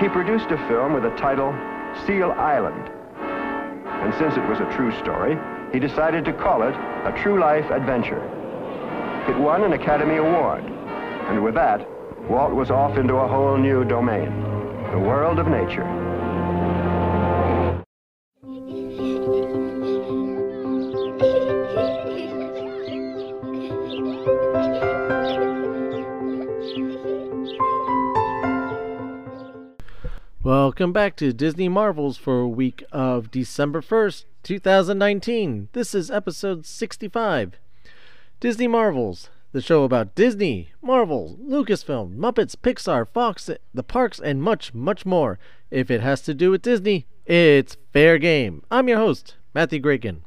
he produced a film with the title Seal Island. And since it was a true story, he decided to call it a true life adventure. It won an Academy Award, and with that, Walt was off into a whole new domain, the world of nature. Welcome back to Disney Marvels for a week of December 1st, 2019. This is episode 65. Disney Marvels, the show about Disney, Marvel, Lucasfilm, Muppets, Pixar, Fox, the parks, and much, much more. If it has to do with Disney, it's fair game. I'm your host, Matthew Graken.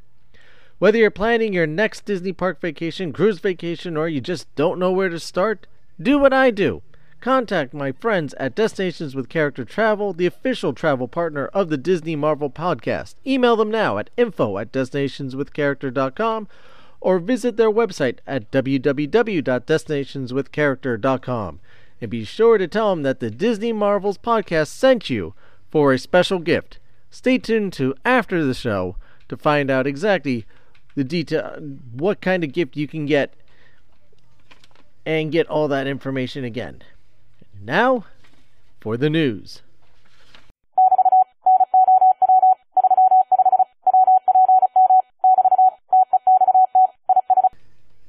Whether you're planning your next Disney park vacation, cruise vacation, or you just don't know where to start, do what I do contact my friends at Destinations with Character Travel, the official travel partner of the Disney Marvel podcast. Email them now at info at destinationswithcharacter.com or visit their website at www.destinationswithcharacter.com. And be sure to tell them that the Disney Marvels podcast sent you for a special gift. Stay tuned to after the show to find out exactly the detail what kind of gift you can get and get all that information again. Now, for the news.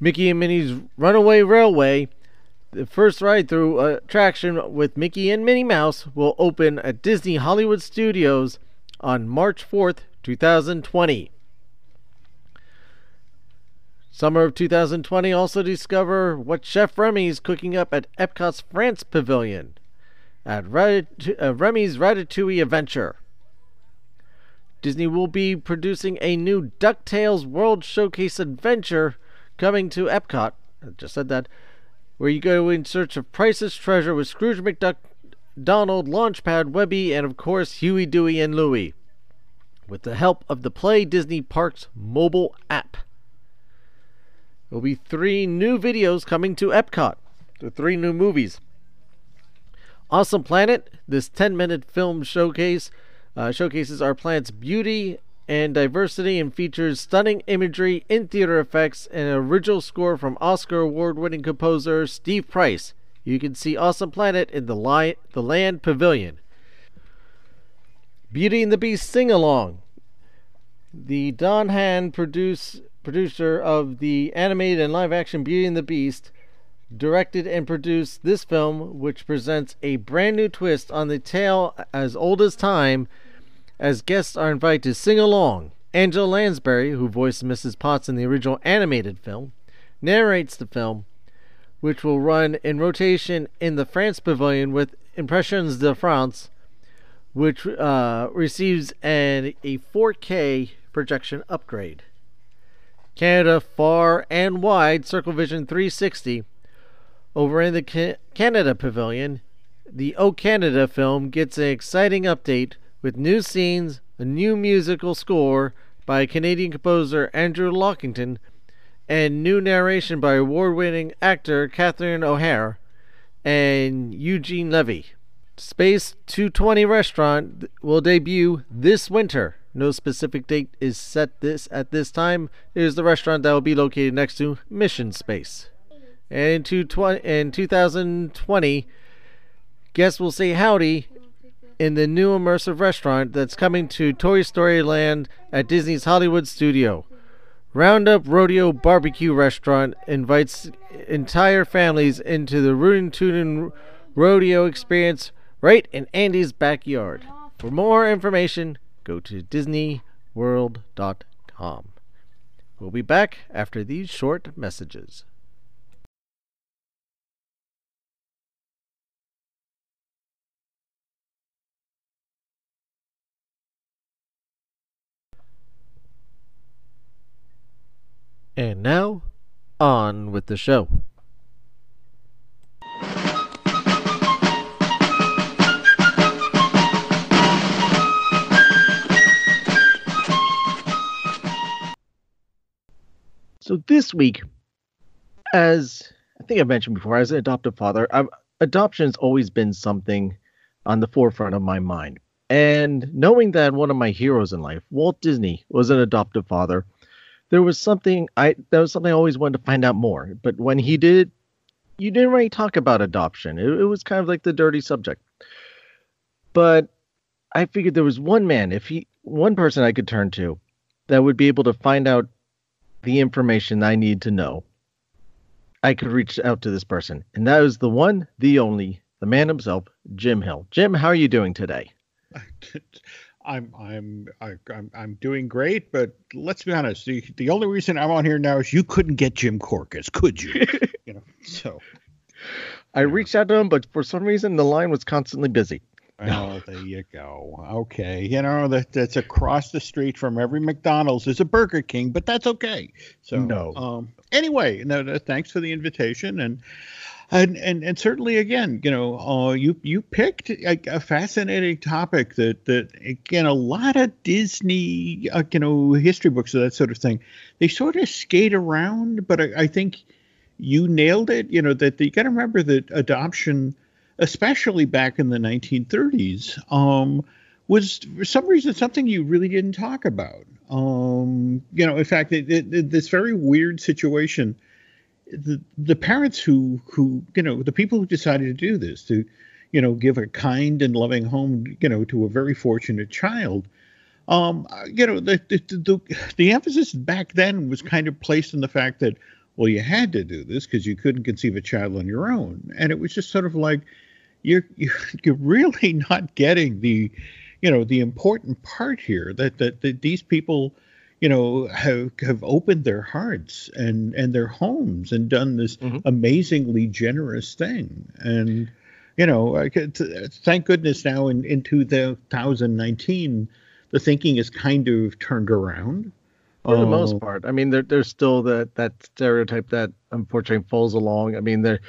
Mickey and Minnie's Runaway Railway, the first ride through attraction with Mickey and Minnie Mouse, will open at Disney Hollywood Studios on March 4th, 2020. Summer of 2020 also discover what Chef Remy is cooking up at Epcot's France Pavilion at Ratat- uh, Remy's Ratatouille Adventure. Disney will be producing a new DuckTales World Showcase adventure coming to Epcot. I just said that. Where you go in search of Price's treasure with Scrooge McDuck, Donald, Launchpad, Webby, and of course Huey, Dewey, and Louie. With the help of the Play Disney Parks mobile app. There will be three new videos coming to Epcot. The three new movies. Awesome Planet, this 10 minute film showcase, uh, showcases our planet's beauty and diversity and features stunning imagery, in theater effects, and an original score from Oscar award winning composer Steve Price. You can see Awesome Planet in the, li- the Land Pavilion. Beauty and the Beast Sing Along. The Don Hahn produce, producer of the animated and live action Beauty and the Beast, directed and produced this film, which presents a brand new twist on the tale as old as time, as guests are invited to sing along. Angela Lansbury, who voiced Mrs. Potts in the original animated film, narrates the film, which will run in rotation in the France Pavilion with Impressions de France, which uh, receives an, a 4K projection upgrade. Canada Far and Wide Circle Vision 360 over in the Canada Pavilion, the O Canada film gets an exciting update with new scenes, a new musical score by Canadian composer Andrew Lockington, and new narration by award winning actor Catherine O'Hara and Eugene Levy. Space 220 Restaurant will debut this winter. No specific date is set this at this time. It is the restaurant that will be located next to Mission Space. And in, in 2020, guests will say howdy in the new immersive restaurant that's coming to Toy Story Land at Disney's Hollywood Studio. Roundup Rodeo Barbecue Restaurant invites entire families into the Rootin' Tootin' Rodeo experience right in Andy's backyard. For more information, go to DisneyWorld.com. We'll be back after these short messages. And now, on with the show. So this week, as I think I mentioned before, as an adoptive father, I've, adoption has always been something on the forefront of my mind. And knowing that one of my heroes in life, Walt Disney, was an adoptive father, there was something I that was something I always wanted to find out more. But when he did, you didn't really talk about adoption. It, it was kind of like the dirty subject. But I figured there was one man, if he one person I could turn to that would be able to find out the information I need to know. I could reach out to this person. And that is the one, the only, the man himself, Jim Hill. Jim, how are you doing today? I'm I'm I, am i am I'm doing great, but let's be honest. The the only reason I'm on here now is you couldn't get Jim Korkis, could you? you know, so I reached out to him, but for some reason the line was constantly busy. Oh, there you go. Okay, you know that that's across the street from every McDonald's is a Burger King, but that's okay. So no. Um. Anyway, no, no thanks for the invitation, and and and, and certainly again, you know, uh, you you picked a, a, fascinating topic that that again a lot of Disney, uh, you know, history books or that sort of thing, they sort of skate around, but I, I think you nailed it. You know that you got to remember that adoption, especially back in the 1930s, um, was for some reason something you really didn't talk about. Um, you know, in fact, it, it, this very weird situation the the parents who who you know the people who decided to do this to you know give a kind and loving home you know to a very fortunate child um you know the the, the, the emphasis back then was kind of placed in the fact that well you had to do this because you couldn't conceive a child on your own and it was just sort of like you're you're, really not getting the you know the important part here that that, that these people you know have have opened their hearts and and their homes and done this mm-hmm. amazingly generous thing. And you know thank goodness now in in 2019 the thinking is kind of turned around. For the most uh, part. I mean there, there's still that that stereotype that unfortunately falls along. I mean there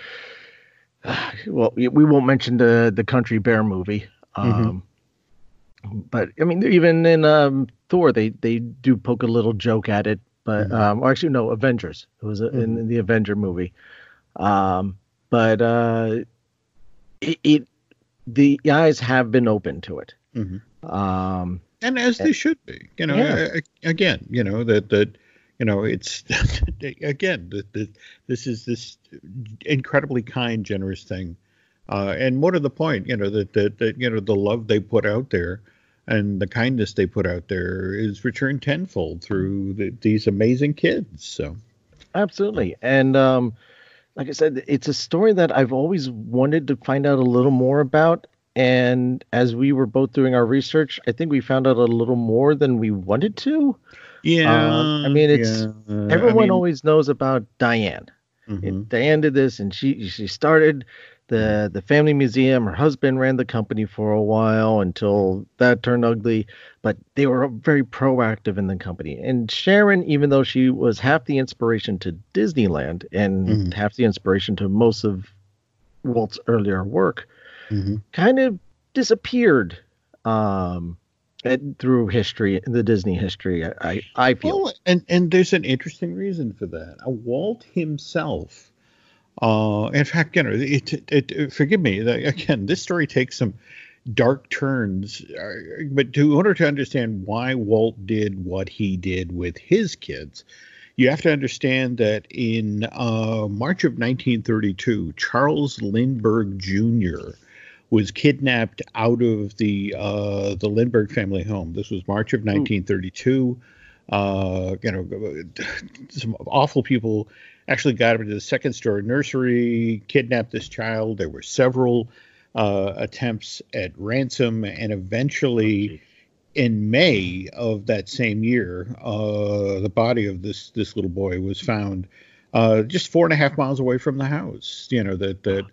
well we won't mention the the country bear movie mm-hmm. um mm-hmm but I mean, even in um, Thor, they they do poke a little joke at it. But mm-hmm. um, or actually, no, Avengers. It was mm-hmm. in, in, the Avenger movie. Um, but uh, it, it, the eyes have been open to it. Mm-hmm. Um, and as they should be. You know, yeah. again, you know that that you know it's again that this is this incredibly kind, generous thing uh, and more to the point, you know, that, that, you know, the love they put out there and the kindness they put out there is returned tenfold through the, these amazing kids. So, absolutely. And, um, like I said, it's a story that I've always wanted to find out a little more about. And as we were both doing our research, I think we found out a little more than we wanted to. Yeah. Uh, I mean, it's yeah. everyone I mean, always knows about Diane. Mm-hmm. Diane did this, and she she started the the family museum. Her husband ran the company for a while until that turned ugly, but they were very proactive in the company. And Sharon, even though she was half the inspiration to Disneyland and mm-hmm. half the inspiration to most of Walt's earlier work, mm-hmm. kind of disappeared um, through history, the Disney history. I I feel, well, and and there's an interesting reason for that. Walt himself uh, in fact, you know, it, it, it, forgive me again. This story takes some dark turns, uh, but to, in order to understand why Walt did what he did with his kids, you have to understand that in uh, March of 1932, Charles Lindbergh Jr. was kidnapped out of the uh, the Lindbergh family home. This was March of 1932. Uh, you know, some awful people actually got him into the second story nursery, kidnapped this child. There were several uh, attempts at ransom, and eventually, in May of that same year, uh, the body of this this little boy was found uh, just four and a half miles away from the house. You know that that.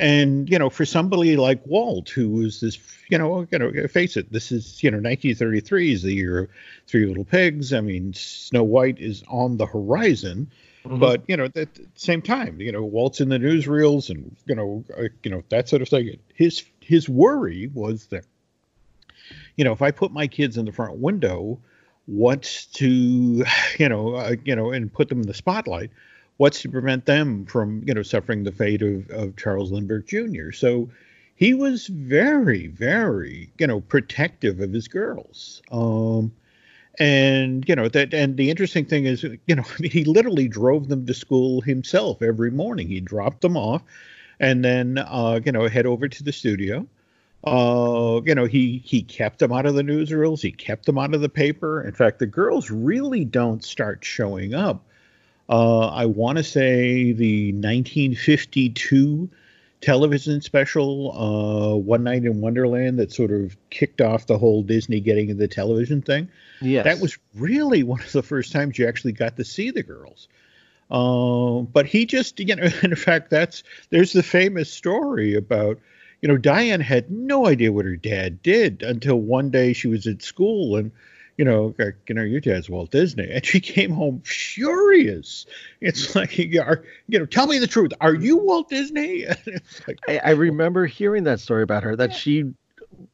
And you know, for somebody like Walt, who was this, you know, you know, face it, this is you know, 1933 is the year of Three Little Pigs. I mean, Snow White is on the horizon, Mm-hmm. But you know, at the same time, you know, Walt's in the newsreels and you know, uh, you know that sort of thing. His his worry was that, you know, if I put my kids in the front window, what's to, you know, uh, you know, and put them in the spotlight, what's to prevent them from, you know, suffering the fate of, of Charles Lindbergh Jr. So he was very, very, you know, protective of his girls. Um, and you know that, and the interesting thing is, you know, I mean, he literally drove them to school himself every morning. He dropped them off, and then, uh, you know, head over to the studio. Uh, you know, he he kept them out of the newsreels. He kept them out of the paper. In fact, the girls really don't start showing up. Uh, I want to say the 1952 television special, uh, One Night in Wonderland, that sort of kicked off the whole Disney getting the television thing. Yes. That was really one of the first times you actually got to see the girls. Uh, but he just, you know, in fact, that's there's the famous story about, you know, Diane had no idea what her dad did until one day she was at school and you know, like, you know, your dad's Walt Disney, and she came home furious. It's like, you know, tell me the truth. Are you Walt Disney? like, I, I, remember hearing that story about her that yeah. she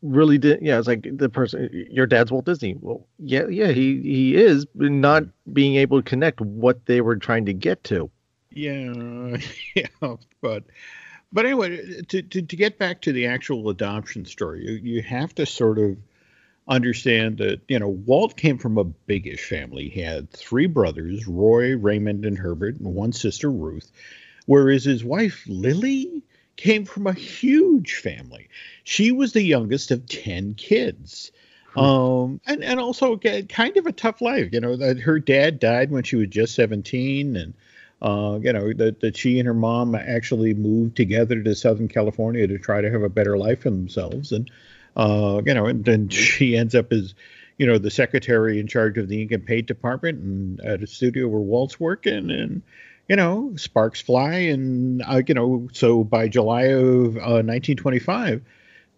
really did. Yeah, it's like the person, your dad's Walt Disney. Well, yeah, yeah, he he is, but not being able to connect what they were trying to get to. Yeah, yeah, but. But anyway, to, to, to get back to the actual adoption story, you, you have to sort of understand that you know Walt came from a biggish family. He had three brothers, Roy, Raymond, and Herbert, and one sister, Ruth. Whereas his wife Lily came from a huge family. She was the youngest of ten kids. Hmm. Um, and, and also kind of a tough life, you know, that her dad died when she was just 17 and, uh, you know, that, that she and her mom actually moved together to Southern California to try to have a better life for themselves. And, uh, you know, and then she ends up as, you know, the secretary in charge of the ink and paint department and at a studio where Walt's working, and you know, sparks fly, and uh, you know, so by July of uh, 1925,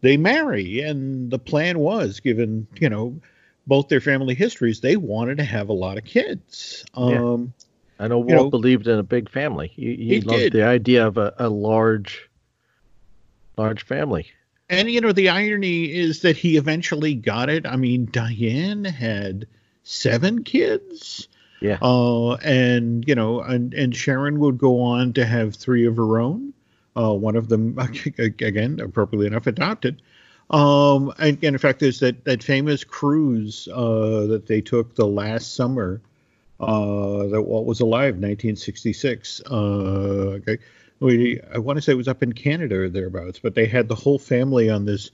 they marry, and the plan was, given you know, both their family histories, they wanted to have a lot of kids. Um, yeah. I know Walt know, believed in a big family. He, he, he loved did. the idea of a, a large, large family and you know the irony is that he eventually got it. I mean, Diane had seven kids. Yeah. Uh, and you know, and and Sharon would go on to have three of her own. Uh, one of them, again, appropriately enough, adopted. Um, and, and, in fact, there's that that famous cruise uh, that they took the last summer. Uh, that Walt was alive, 1966. Uh, okay we, I want to say it was up in Canada or thereabouts, but they had the whole family on this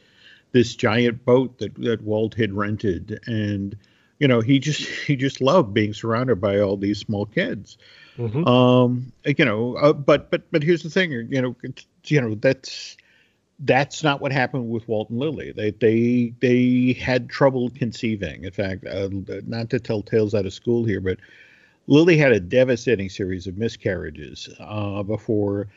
this giant boat that that Walt had rented, and you know he just he just loved being surrounded by all these small kids. Mm-hmm. Um, you know, uh, but but but here's the thing, you know, you know that's that's not what happened with Walt and Lily. They they they had trouble conceiving. In fact, uh, not to tell tales out of school here, but Lily had a devastating series of miscarriages uh, before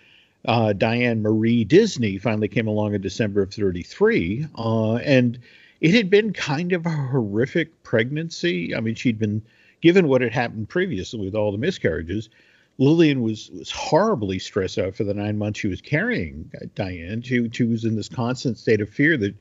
uh, Diane Marie Disney finally came along in December of 33. Uh, and it had been kind of a horrific pregnancy. I mean, she'd been given what had happened previously with all the miscarriages. Lillian was, was horribly stressed out for the nine months she was carrying Diane. She, she was in this constant state of fear that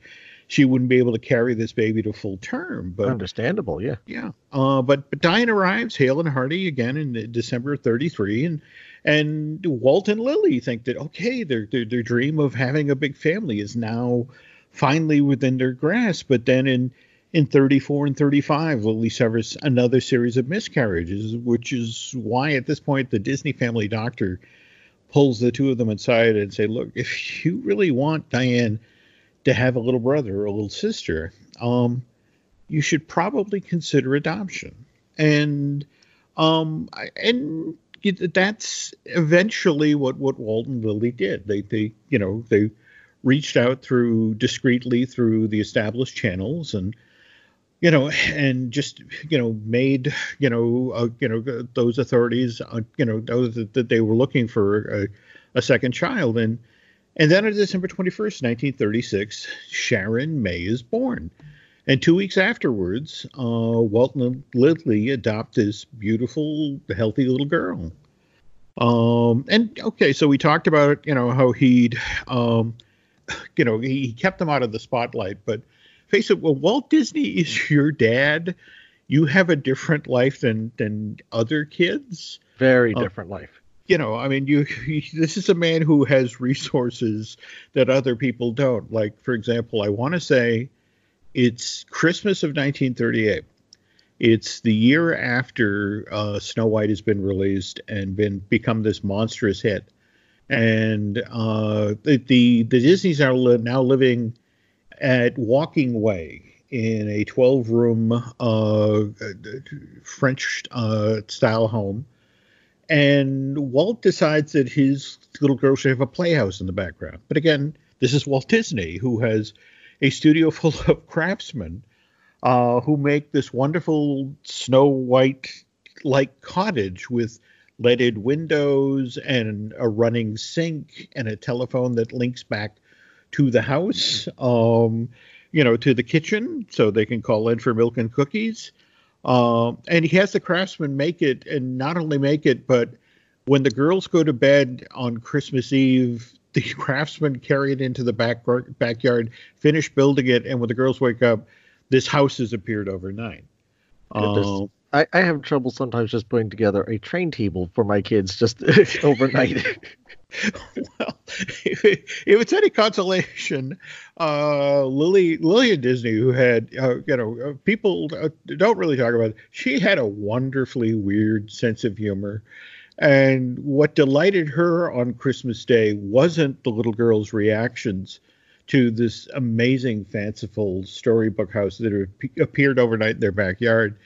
she wouldn't be able to carry this baby to full term. But understandable, yeah, yeah. Uh, but but Diane arrives hale and hearty again in December of '33, and and Walt and Lily think that okay, their, their their dream of having a big family is now finally within their grasp. But then in in 34 and 35, Lily suffers another series of miscarriages, which is why at this point the Disney family doctor pulls the two of them aside and say, look, if you really want Diane to have a little brother or a little sister, um, you should probably consider adoption. And um, and that's eventually what what Walt and Lily did. They they you know they reached out through discreetly through the established channels and you know and just you know made you know uh, you know those authorities uh, you know those that, that they were looking for a, a second child and and then on December 21st, 1936, Sharon May is born. And two weeks afterwards, uh, Walt and Lily adopt this beautiful, healthy little girl. Um, and okay, so we talked about you know how he'd, um, you know, he kept them out of the spotlight. But face it, well, Walt Disney is your dad. You have a different life than than other kids. Very uh, different life you know, I mean, you, this is a man who has resources that other people don't. Like, for example, I want to say it's Christmas of 1938. It's the year after uh, Snow White has been released and been become this monstrous hit, and uh, the, the the Disney's are li- now living at Woking Way in a 12 room uh, French uh, style home. And Walt decides that his little girl should have a playhouse in the background. But again, this is Walt Disney, who has a studio full of craftsmen uh, who make this wonderful Snow White like cottage with leaded windows and a running sink and a telephone that links back to the house. Um, you know, to the kitchen so they can call in for milk and cookies. Um, and he has the craftsman make it, and not only make it, but when the girls go to bed on Christmas Eve, the craftsman carry it into the back backyard, finish building it, and when the girls wake up, this house has appeared overnight. Um, I, I have trouble sometimes just putting together a train table for my kids just overnight. well, if, it's any consolation, uh, Lily Lillian Disney, who had uh, you know uh, people uh, don't really talk about, it, she had a wonderfully weird sense of humor. And what delighted her on Christmas Day wasn't the little girl's reactions to this amazing, fanciful storybook house that appeared overnight in their backyard.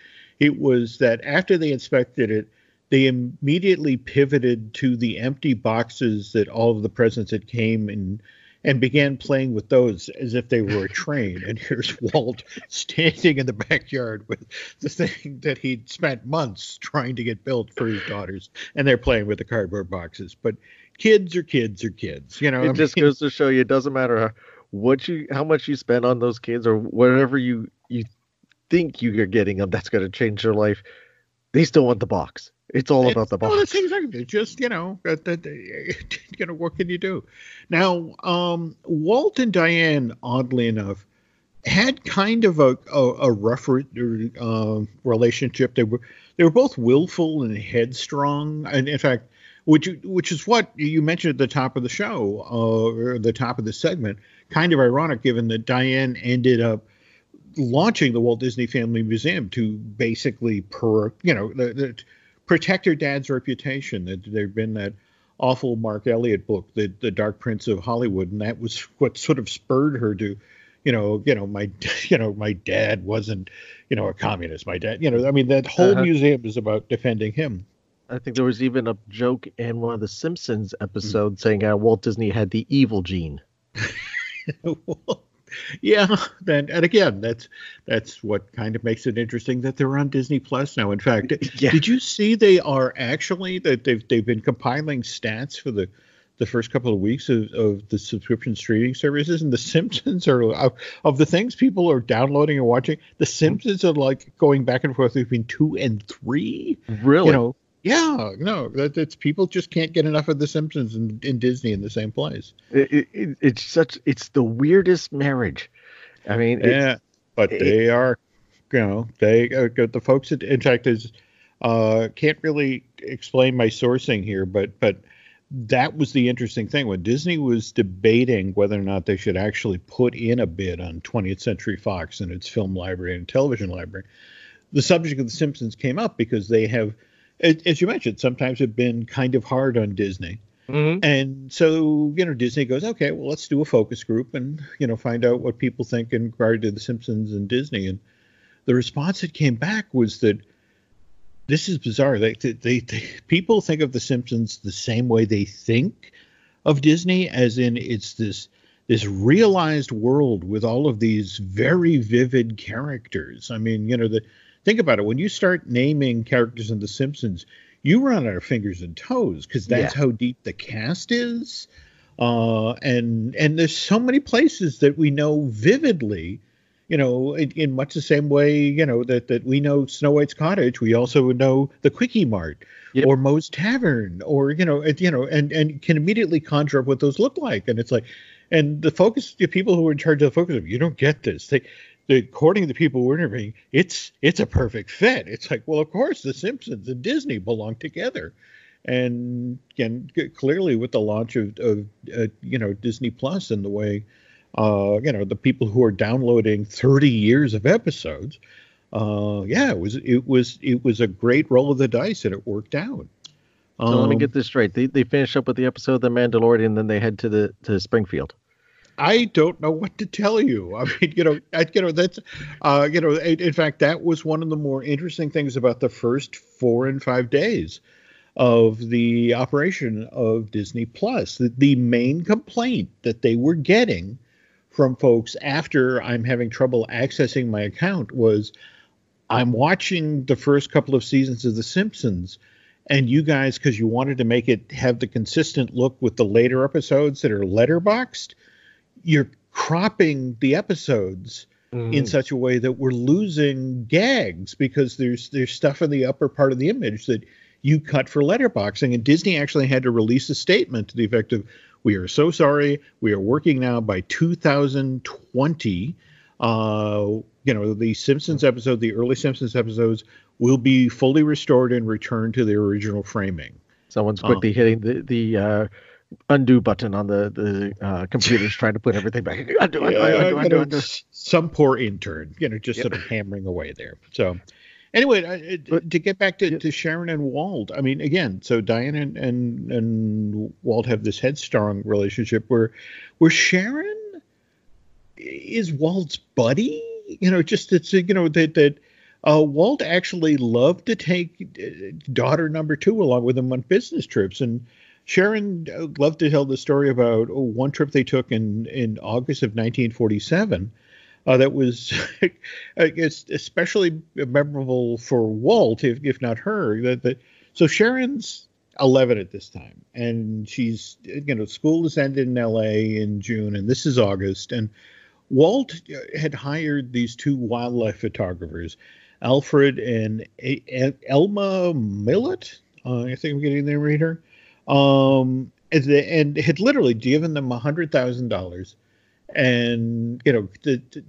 It was that after they inspected it, they immediately pivoted to the empty boxes that all of the presents had came in and began playing with those as if they were a train. And here's Walt standing in the backyard with the thing that he'd spent months trying to get built for his daughters, and they're playing with the cardboard boxes. But kids are kids are kids, you know. It I just mean, goes to show you it doesn't matter what you how much you spend on those kids or whatever you you think you're getting them that's going to change their life, they still want the box. It's all it's, about the box. Well, it's exactly. Just you know, that, that, you know, what can you do? Now, um, Walt and Diane, oddly enough, had kind of a a, a rough uh, relationship. They were they were both willful and headstrong, and in fact, which which is what you mentioned at the top of the show, uh, or the top of the segment. Kind of ironic, given that Diane ended up launching the Walt Disney Family Museum to basically per you know the, the, protect her dad's reputation. That there'd been that awful Marc Eliot book, the the Dark Prince of Hollywood, and that was what sort of spurred her to, you know, you know my you know my dad wasn't you know a communist. My dad, you know, I mean that whole uh-huh. museum is about defending him. I think there was even a joke in one of the Simpsons episodes mm-hmm. saying uh, Walt Disney had the evil gene. well, yeah, then and again, that's that's what kind of makes it interesting that they're on Disney Plus now. In fact, yeah. did you see they are actually that they've they've been compiling stats for the the first couple of weeks of, of the subscription streaming services and the Simpsons are of, of the things people are downloading and watching. The mm-hmm. Simpsons are like going back and forth between two and three. Really? You know, yeah, no, that, it's people just can't get enough of The Simpsons and, in Disney in the same place. It, it, it's such it's the weirdest marriage. I mean, yeah, but they are, you know, they uh, the folks at in fact is uh, can't really explain my sourcing here, but but that was the interesting thing when Disney was debating whether or not they should actually put in a bid on 20th Century Fox and its film library and television library. The subject of The Simpsons came up because they have as you mentioned, sometimes have been kind of hard on Disney. Mm-hmm. And so, you know, Disney goes, okay, well, let's do a focus group and, you know, find out what people think in regard to The Simpsons and Disney. And the response that came back was that this is bizarre. They, they, they, people think of The Simpsons the same way they think of Disney, as in it's this this realized world with all of these very vivid characters. I mean, you know, the think about it. When you start naming characters in The Simpsons, you run out of fingers and toes because that's yeah. how deep the cast is. Uh, and and there's so many places that we know vividly, you know, in, in, much the same way, you know, that, that we know Snow White's Cottage, we also know the Kwik-E-Mart yep. or Moe's Tavern, or you know, you know, and and can immediately conjure up what those look like. And it's like, and the focus, the people who are in charge of the focus, of you don't get this. They according to the people we're interviewing, it's it's a perfect fit. It's like, well, of course, The Simpsons and Disney belong together, and again, clearly with the launch of, of uh, you know Disney Plus and the way uh, you know the people who are downloading 30 years of episodes, uh, yeah, it was it was it was a great roll of the dice and it worked out. So um, let me um, get this straight. They they finish up with the episode of The Mandalorian, and then they head to the to Springfield. I don't know what to tell you. I mean, you know, I, you know that's, uh, you know, in fact, that was one of the more interesting things about the first four and five days of the operation of Disney Plus. The, the main complaint that they were getting from folks after I'm having trouble accessing my account was, I'm watching the first couple of seasons of The Simpsons and you guys because you wanted to make it have the consistent look with the later episodes that are letterboxed you're cropping the episodes mm. in such a way that we're losing gags because there's there's stuff in the upper part of the image that you cut for letterboxing and disney actually had to release a statement to the effect of we are so sorry we are working now by 2020 uh, you know the simpsons episode the early simpsons episodes will be fully restored and returned to their original framing. Someone's quickly um, hitting the the uh, undo button on the the uh, computers, trying to put everything back. Undo, undo, undo, undo, undo, undo. Some poor intern, you know, just yep. sort of hammering away there. So, anyway, to get back to, to Sharon and Walt, I mean, again, so Diane and, and and Walt have this headstrong relationship where where Sharon is Walt's buddy. You know, just it's you know that that uh, Walt actually loved to take uh, daughter number two along with him on business trips. And Sharon uh, loved to tell the story about oh, one trip they took in, in August of 1947. Uh, that was especially memorable for Walt, if, if not her. That, that, so Sharon's 11 at this time, and she's you know school has ended in L.A. in June, and this is August, and Walt had hired these two wildlife photographers Alfred and Elma Milotte. Uh, I think I'm getting the right here. Um, and, and had literally given them a hundred thousand dollars, and you know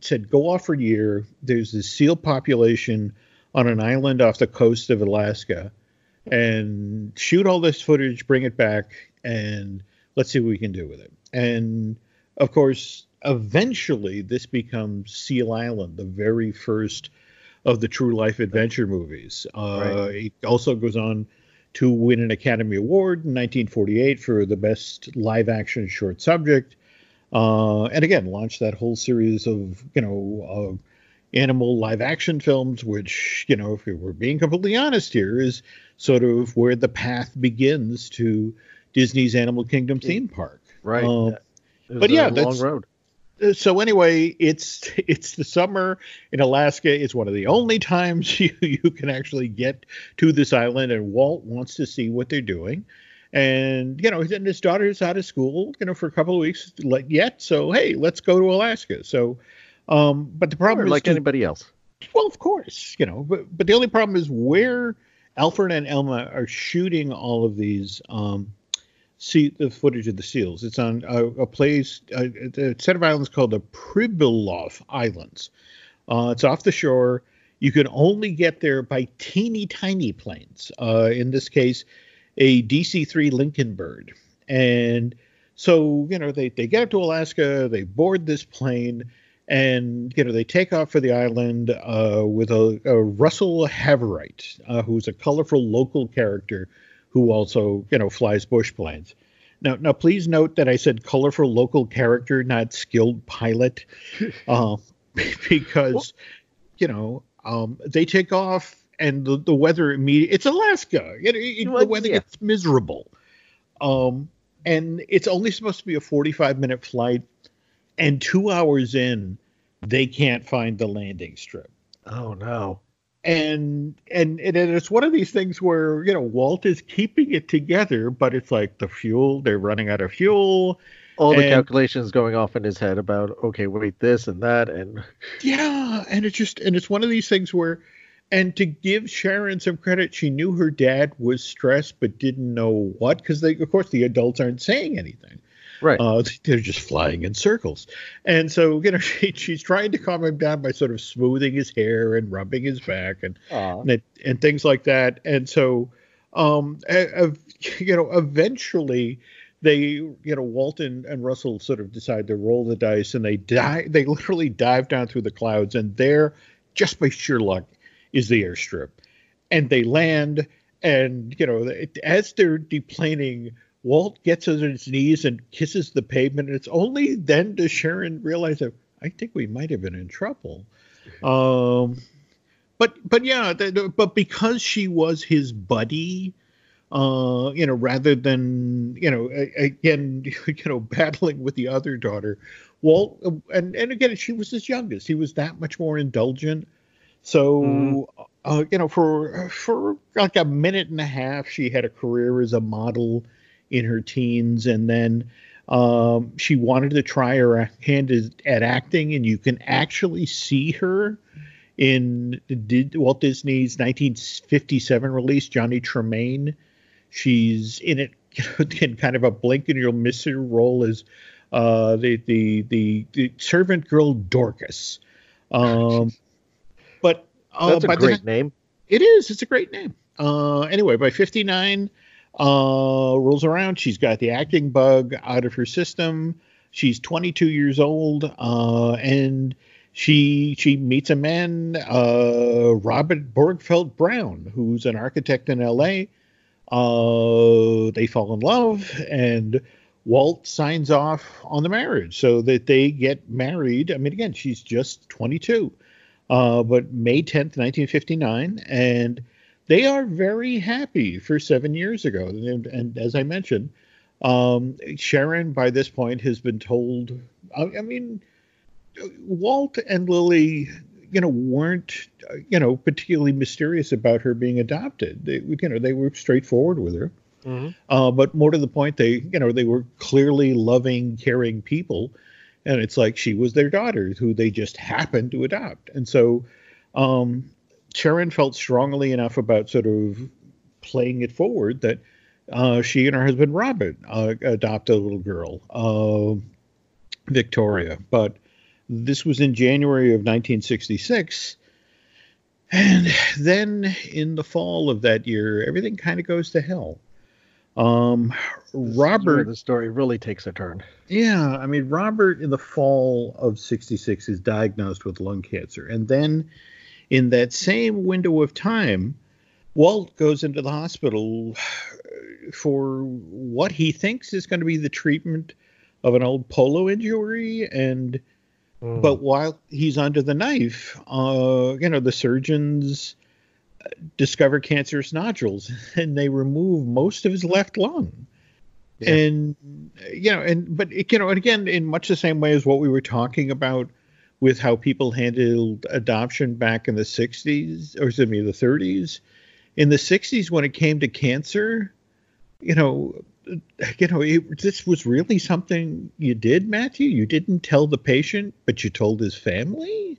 said go off for a year. There's this seal population on an island off the coast of Alaska, and shoot all this footage, bring it back, and let's see what we can do with it. And of course, eventually this becomes Seal Island, the very first of the true life adventure movies. Uh, right. It also goes on to win an Academy Award in 1948 for the best live action short subject. Uh, and again, launched that whole series of, you know, uh, animal live action films, which, you know, if we're being completely honest here, is sort of where the path begins to Disney's Animal Kingdom theme park. Right. Uh, but yeah, that's, road so anyway, it's it's the summer in Alaska. It's one of the only times you, you can actually get to this island, and Walt wants to see what they're doing. And you know, and his daughter's out of school, you know, for a couple of weeks yet. So hey, let's go to Alaska. So, um, but the problem or is like to, anybody else. Well, of course, you know, but but the only problem is where Alfred and Elma are shooting all of these um, see the footage of the seals. It's on a, a place, a, a, set of islands called the Pribilof Islands. Uh, it's off the shore. You can only get there by teeny tiny planes. Uh, in this case, a DC-3 Lincoln Bird. And so, you know, they, they get up to Alaska, they board this plane, and, you know, they take off for the island uh, with a, a Russell Haverite, uh, who's a colorful local character who also, you know, flies bush planes. Now, now, please note that I said colorful local character, not skilled pilot, uh, because, you know, um, they take off and the, the weather immediately, it's Alaska. It, it, well, the weather yeah. gets miserable. Um, and it's only supposed to be a 45 minute flight. And two hours in, they can't find the landing strip. Oh, no and and and it's one of these things where you know Walt is keeping it together, but it's like the fuel they're running out of fuel. All the calculations going off in his head about okay, wait, this and that, and yeah, and it's just and it's one of these things where, and to give Sharon some credit, she knew her dad was stressed, but didn't know what because they, of course, the adults aren't saying anything. Right. Uh, they're just flying in circles. And so, you know, she, she's trying to calm him down by sort of smoothing his hair and rubbing his back and and, and, things like that. And so um, you know, eventually they, you know, Walton and Russell sort of decide to roll the dice, and they die. They literally dive down through the clouds, and there, just by sheer luck, is the airstrip, and they land. And you know, as they're deplaning, Walt gets on his knees and kisses the pavement. It's only then does Sharon realize that I think we might have been in trouble. Um, but but yeah, the, the, but because she was his buddy, uh, you know, rather than you know, again, you know, battling with the other daughter, Walt, and and again, she was his youngest. He was that much more indulgent. So, mm. uh, you know, for for like a minute and a half, she had a career as a model in her teens, and then um, she wanted to try her hand at acting, and you can actually see her in Walt Disney's 1957 release, Johnny Tremain. She's in it in kind of a blink and you'll miss her role as uh, the, the, the the servant girl Dorcas. Um, but uh, that's a great the, name. It is. It's a great name. Uh, anyway, by 59, uh, rolls around. She's got the acting bug out of her system. She's 22 years old, uh, and she she meets a man, uh, Robert Borgfeldt Brown, who's an architect in L.A. Uh, they fall in love, and Walt signs off on the marriage so that they get married. I mean, again, she's just 22, uh, but May 10th, 1959, and they are very happy for seven years ago. And, and as I mentioned, um, Sharon by this point has been told. I, I mean Walt and Lily, you know, weren't you know particularly mysterious about her being adopted. They, you know, they were straightforward with her. Mm-hmm. Uh, but more to the point, they, you know, they were clearly loving, caring people, and it's like she was their daughter who they just happened to adopt. And so, um, Sharon felt strongly enough about sort of playing it forward that uh, she and her husband Robert uh, adopt a little girl, uh, Victoria. But this was in January of 1966. And then in the fall of that year, everything kind of goes to hell. Um, Robert. the story really takes a turn. Yeah. I mean, Robert in the fall of 66 is diagnosed with lung cancer. And then in that same window of time, Walt goes into the hospital for what he thinks is going to be the treatment of an old polo injury. And Mm. But while he's under the knife, uh, you know, the surgeons discover cancerous nodules and they remove most of his left lung. Yeah. And you know, and but it, you know, and again, in much the same way as what we were talking about with how people handled adoption back in the 60s or excuse me, the 30s. In the 60s, when it came to cancer, you know, you know, it, this was really something you did, Matthew. You didn't tell the patient, but you told his family.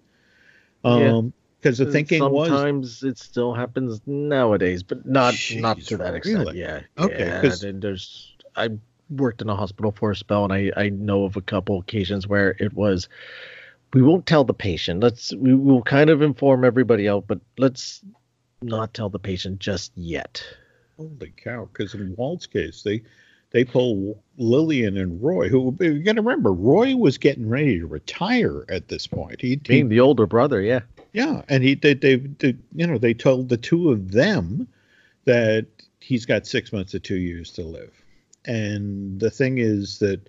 Um, because the thinking Sometimes was sometimes it still happens nowadays, but not Jeez, not to that extent. Really? Yeah. Okay. Yeah, there's I worked in a hospital for a spell, and I I know of a couple occasions where it was. We won't tell the patient. Let's we will kind of inform everybody else, but let's not tell the patient just yet. Holy cow! Because in Walt's case, they they pull Lillian and Roy, who you got to remember, Roy was getting ready to retire at this point. He being the older brother, yeah, yeah, and he they, they, they you know they told the two of them that he's got six months to two years to live, and the thing is that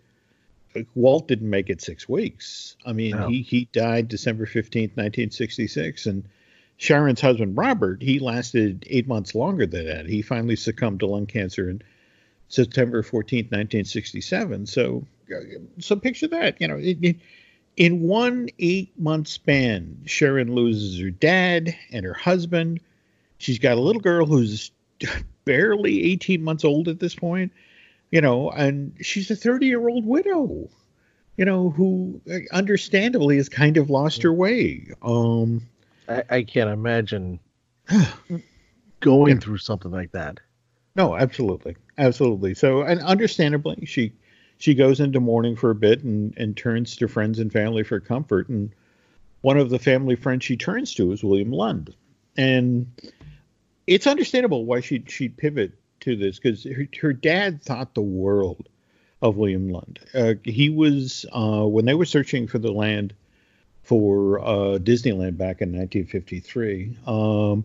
Walt didn't make it six weeks. I mean, no. he he died December fifteenth, nineteen sixty six, and Sharon's husband, Robert, he lasted eight months longer than that. He finally succumbed to lung cancer in September 14th, 1967. So, so picture that. You know, it, it, in one eight month span, Sharon loses her dad and her husband. She's got a little girl who's barely 18 months old at this point, you know, and she's a 30 year old widow, you know, who understandably has kind of lost her way. Um, I, I can't imagine going yeah. through something like that. No, absolutely, absolutely. So, and understandably, she she goes into mourning for a bit and and turns to friends and family for comfort. And one of the family friends she turns to is William Lund, and it's understandable why she she'd pivot to this because her, her dad thought the world of William Lund. Uh, he was uh, when they were searching for the land for uh, Disneyland back in 1953. Um,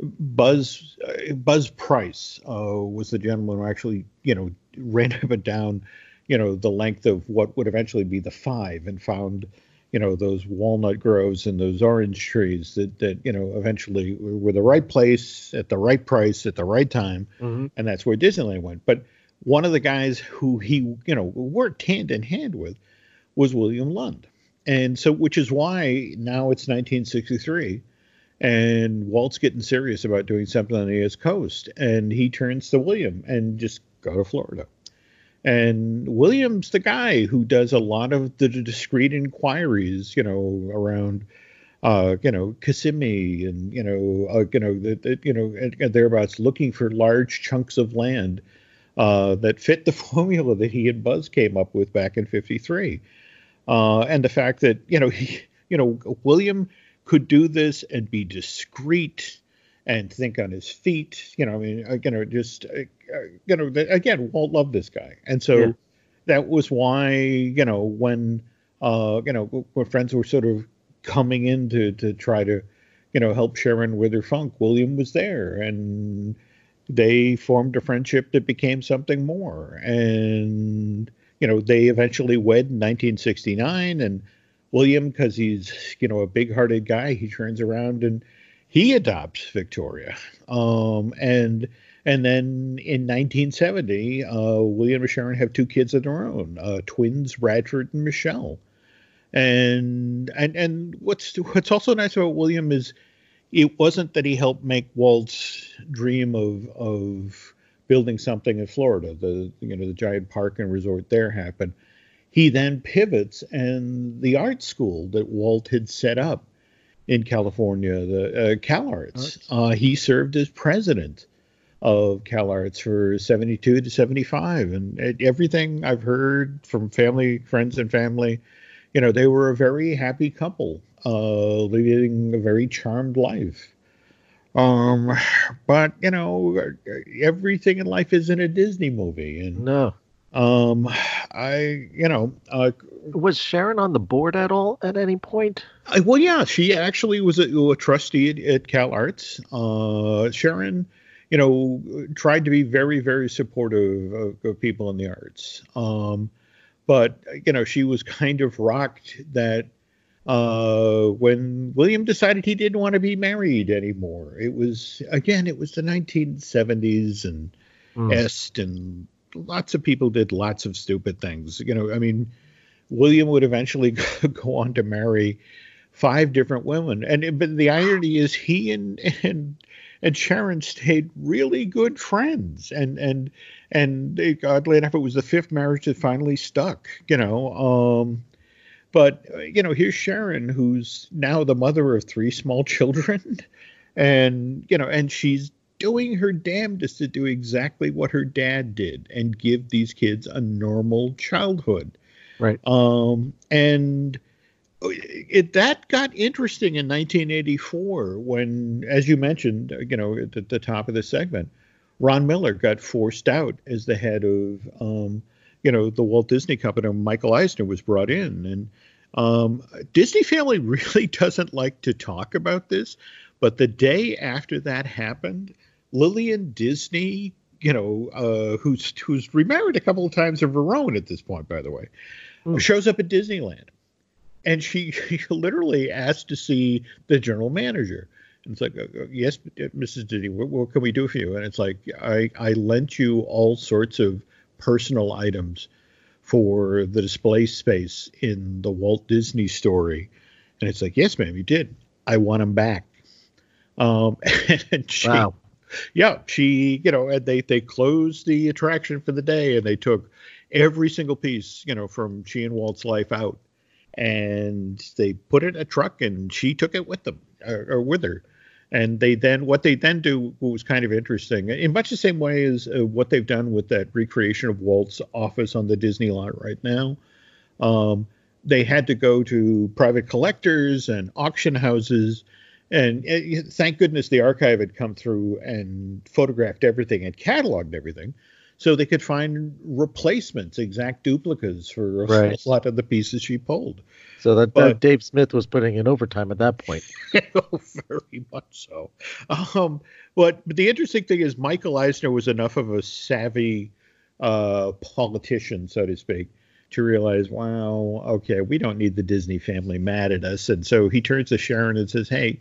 Buzz uh, Buzz Price uh, was the gentleman who actually you know ran up and down you know the length of what would eventually be the five and found you know those walnut groves and those orange trees that that you know eventually were the right place at the right price at the right time. Mhm. and that's where disneyland went. But one of the guys who he you know worked hand in hand with was william lund. And so which is why now it's 1963 and walt's getting serious about doing something on the east coast. And he turns to william and just go to florida and William's the guy who does a lot of the discreet inquiries, you know, around, uh, you know, Kissimmee and you know, uh, you know, the, the, you know, and, thereabouts, looking for large chunks of land uh, that fit the formula that he and Buzz came up with back in '53, uh, and the fact that you know, he, you know, William could do this and be discreet and think on his feet. You know, I mean, uh, you know, just uh, uh, you know, again, Walt loved this guy, and so Yeah. that was why you know when uh, you know when friends were sort of coming in to to try to you know help Sharon with her funk, William was there, and they formed a friendship that became something more, and you know they eventually wed in 1969, and William, because he's you know a big-hearted guy, he turns around and he adopts Victoria. Um, and and then in 1970, uh, William and Sharon have two kids of their own, uh, twins Bradford and Michelle. And and and what's what's also nice about William is it wasn't that he helped make Walt's dream of of building something in Florida, the you know the giant park and resort there happen. He then pivots and the art school that Walt had set up in California, the uh, CalArts. Uh, he served as president of CalArts for 72 to 75, and everything I've heard from family, friends, and family, you know, they were a very happy couple, uh, leading a very charmed life. Um, but you know, everything in life isn't a Disney movie, and No. Um, I, you know, uh, Was Sharon on the board at all at any point? I- well, yeah, she actually was a, a trustee at, at Cal Arts. Uh, Sharon, you know, tried to be very, very supportive of, of people in the arts. Um, but you know, she was kind of rocked that uh, when William decided he didn't want to be married anymore. It was again, it was the 1970s and Hmm. est and lots of people did lots of stupid things. You know i mean william would eventually go on to marry five different women. And but the irony is he and and and sharon stayed really good friends. And and and they, oddly enough it was the fifth marriage that finally stuck you know um but you know here's sharon who's now the mother of three small children. And you know and she's doing her damnedest to do exactly what her dad did and give these kids a normal childhood. Right. Um, and it that got interesting in 1984 when, as you mentioned, you know, at the top of the segment, Ron Miller got forced out as the head of, um, you know, the Walt Disney Company. Michael Eisner was brought in, and um, Disney family really doesn't like to talk about this. But the day after that happened, Lillian Disney, you know, uh, who's who's remarried a couple of times of her own at this point, by the way, Hmm. shows up at Disneyland, and she, she literally asked to see the general manager. And it's like, uh, uh, yes, Mrs. Disney, what, what can we do for you? And it's like, I I lent you all sorts of personal items for the display space in the Walt Disney story, and it's like, yes, ma'am, you did. I want them back. Um, and she, Wow. Yeah, she, you know, and they they closed the attraction for the day, and they took every single piece, you know, from she and Walt's life out, and they put it in a truck, and she took it with them or, or with her. And they then what they then do was kind of interesting, in much the same way as uh, what they've done with that recreation of Walt's office on the Disney lot right now. Um, they had to go to private collectors and auction houses And uh, thank goodness the archive had come through and photographed everything and cataloged everything so they could find replacements, exact duplicates for a Right. lot of the pieces she pulled. So that, But- that Dave Smith was putting in overtime at that point. oh, very much so. Um, but, but the interesting thing is, Michael Eisner was enough of a savvy uh, politician, so to speak, to realize, wow, okay, we don't need the Disney family mad at us. And so he turns to Sharon and says, hey,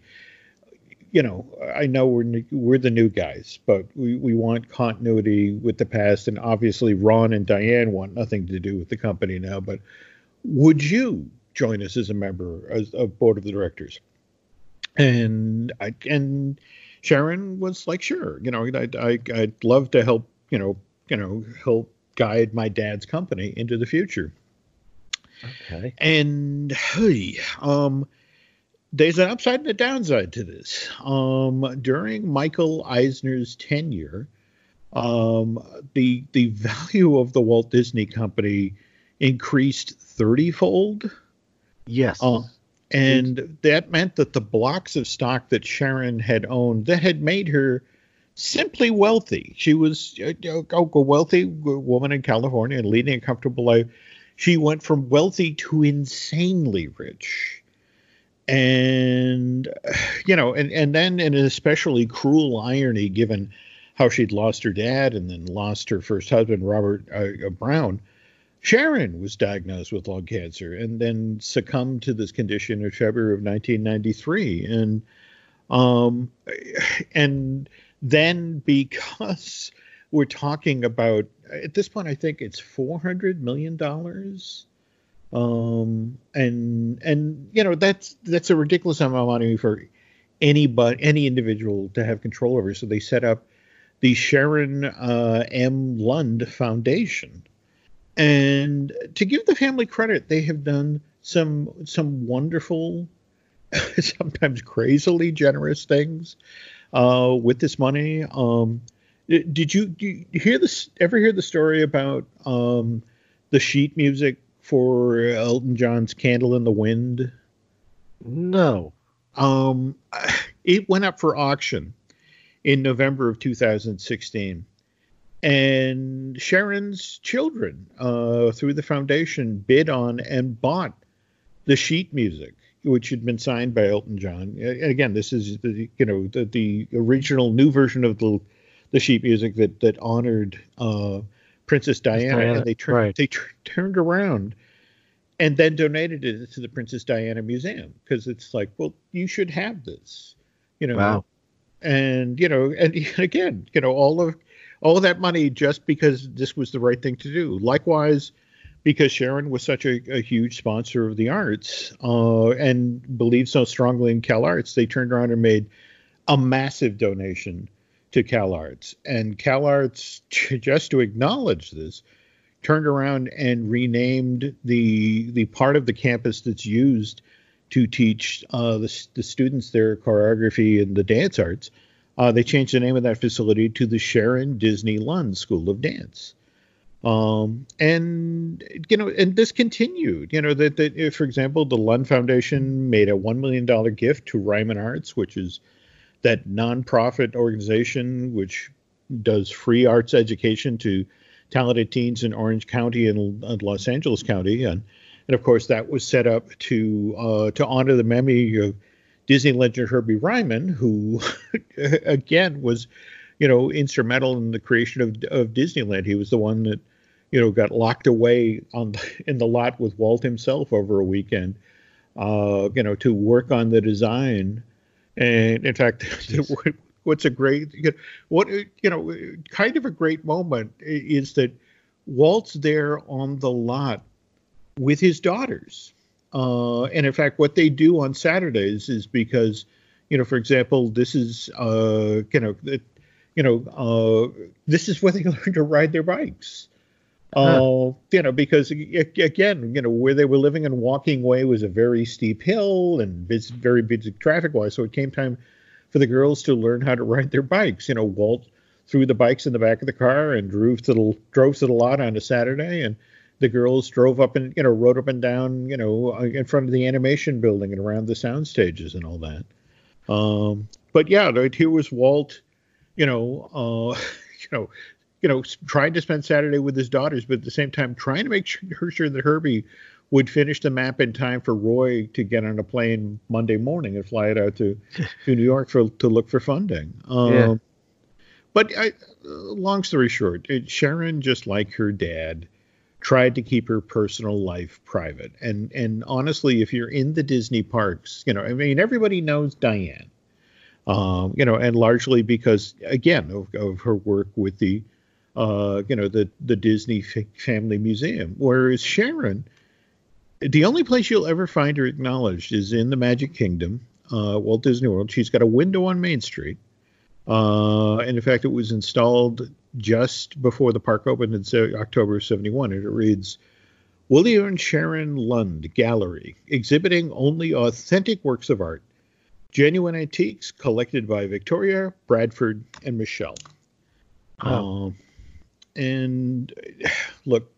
you know, I know we're we're the new guys, but we, we want continuity with the past, and obviously Ron and Diane want nothing to do with the company now. But would you join us as a member as a board of the directors? And I and Sharon was like, sure, you know, I'd, I, I'd love to help, you know, you know, help guide my dad's company into the future. Okay. And hey, um, there's an upside and a downside to this. Um, during Michael Eisner's tenure, um, the the value of the Walt Disney Company increased thirtyfold. Yes. Uh, and that meant that the blocks of stock that Sharon had owned that had made her simply wealthy. She was uh, a, a wealthy woman in California and leading a comfortable life. She went from wealthy to insanely rich. And you know, and and then in an especially cruel irony, given how she'd lost her dad and then lost her first husband, Robert uh, Brown, Sharon was diagnosed with lung cancer and then succumbed to this condition in February of 1993. And um, and then because we're talking about at this point, I think it's 400 million dollars. Um, and and you know that's that's a ridiculous amount of money for anybody any individual to have control over. So they set up the Sharon uh, M. Lund Foundation and to give the family credit, they have done some some wonderful, sometimes crazily generous things uh, with this money. Um, did you, did you hear this? Ever hear the story about um, the sheet music for Elton John's "Candle in the Wind"? no. Um, it went up for auction in November of 2016 and Sharon's children uh, through the foundation bid on and bought the sheet music, which had been signed by Elton John. And again, this is the you know the, the original new version of the the sheet music that that honored uh, Princess Diana, Diana, and they turned right. they tur- turned around and then donated it to the Princess Diana Museum because it's like, well, you should have this, you know. Wow. And you know, and again, you know, all of all of that money just because this was the right thing to do. Likewise, because Sharon was such a, a huge sponsor of the arts uh, and believed so strongly in Cal Arts, they turned around and made a massive donation to Cal Arts. And Cal Arts, just to acknowledge this, turned around and renamed the the part of the campus that's used to teach uh, the, the students their choreography and the dance arts. Uh, they changed the name of that facility to the Sharon Disney Lund School of Dance. Um, and you know, and this continued. You know that, that for example, the Lund Foundation made a one million dollar gift to Ryman Arts, which is that nonprofit organization which does free arts education to talented teens in Orange County and, and Los Angeles County, and and of course that was set up to uh, to honor the memory of Disney legend Herbie Ryman, who again was, you know, instrumental in the creation of of Disneyland. He was the one that, you know, got locked away on the, in the lot with Walt himself over a weekend, uh, you know, to work on the design. And in fact, what's a great, you know, what you know, kind of a great moment is that Walt's there on the lot with his daughters. Uh, and in fact, what they do on Saturdays is because, you know, for example, this is, uh, you know, you know, uh, this is where they learn to ride their bikes. Uh, you know, because again, you know, where they were living and Woking Way was a very steep hill and vis- very busy traffic wise. So it came time for the girls to learn how to ride their bikes. You know, Walt threw the bikes in the back of the car and drove to the drove to the lot on a Saturday, and the girls drove up and you know rode up and down you know uh, in front of the animation building and around the sound stages and all that. Um, but yeah, right, here was Walt, you know, uh, you know, you know, trying to spend Saturday with his daughters, but at the same time trying to make sure, sure that Herbie would finish the map in time for Roy to get on a plane Monday morning and fly it out to, to New York for to look for funding. Um, Yeah. But I, long story short, it, Sharon, just like her dad, tried to keep her personal life private. And and honestly, if you're in the Disney parks, you know, I mean, everybody knows Diane, um, you know, and largely because again of, of her work with the, uh, you know, the the Disney Family Museum. Whereas Sharon, the only place you'll ever find her acknowledged is in the Magic Kingdom, uh, Walt Disney World. She's got a window on Main Street. Uh, and in fact, it was installed just before the park opened in October of 71. And it reads William and Sharon Lund Gallery, exhibiting only authentic works of art, genuine antiques collected by Victoria, Bradford, and Michelle. Wow. Um, and look,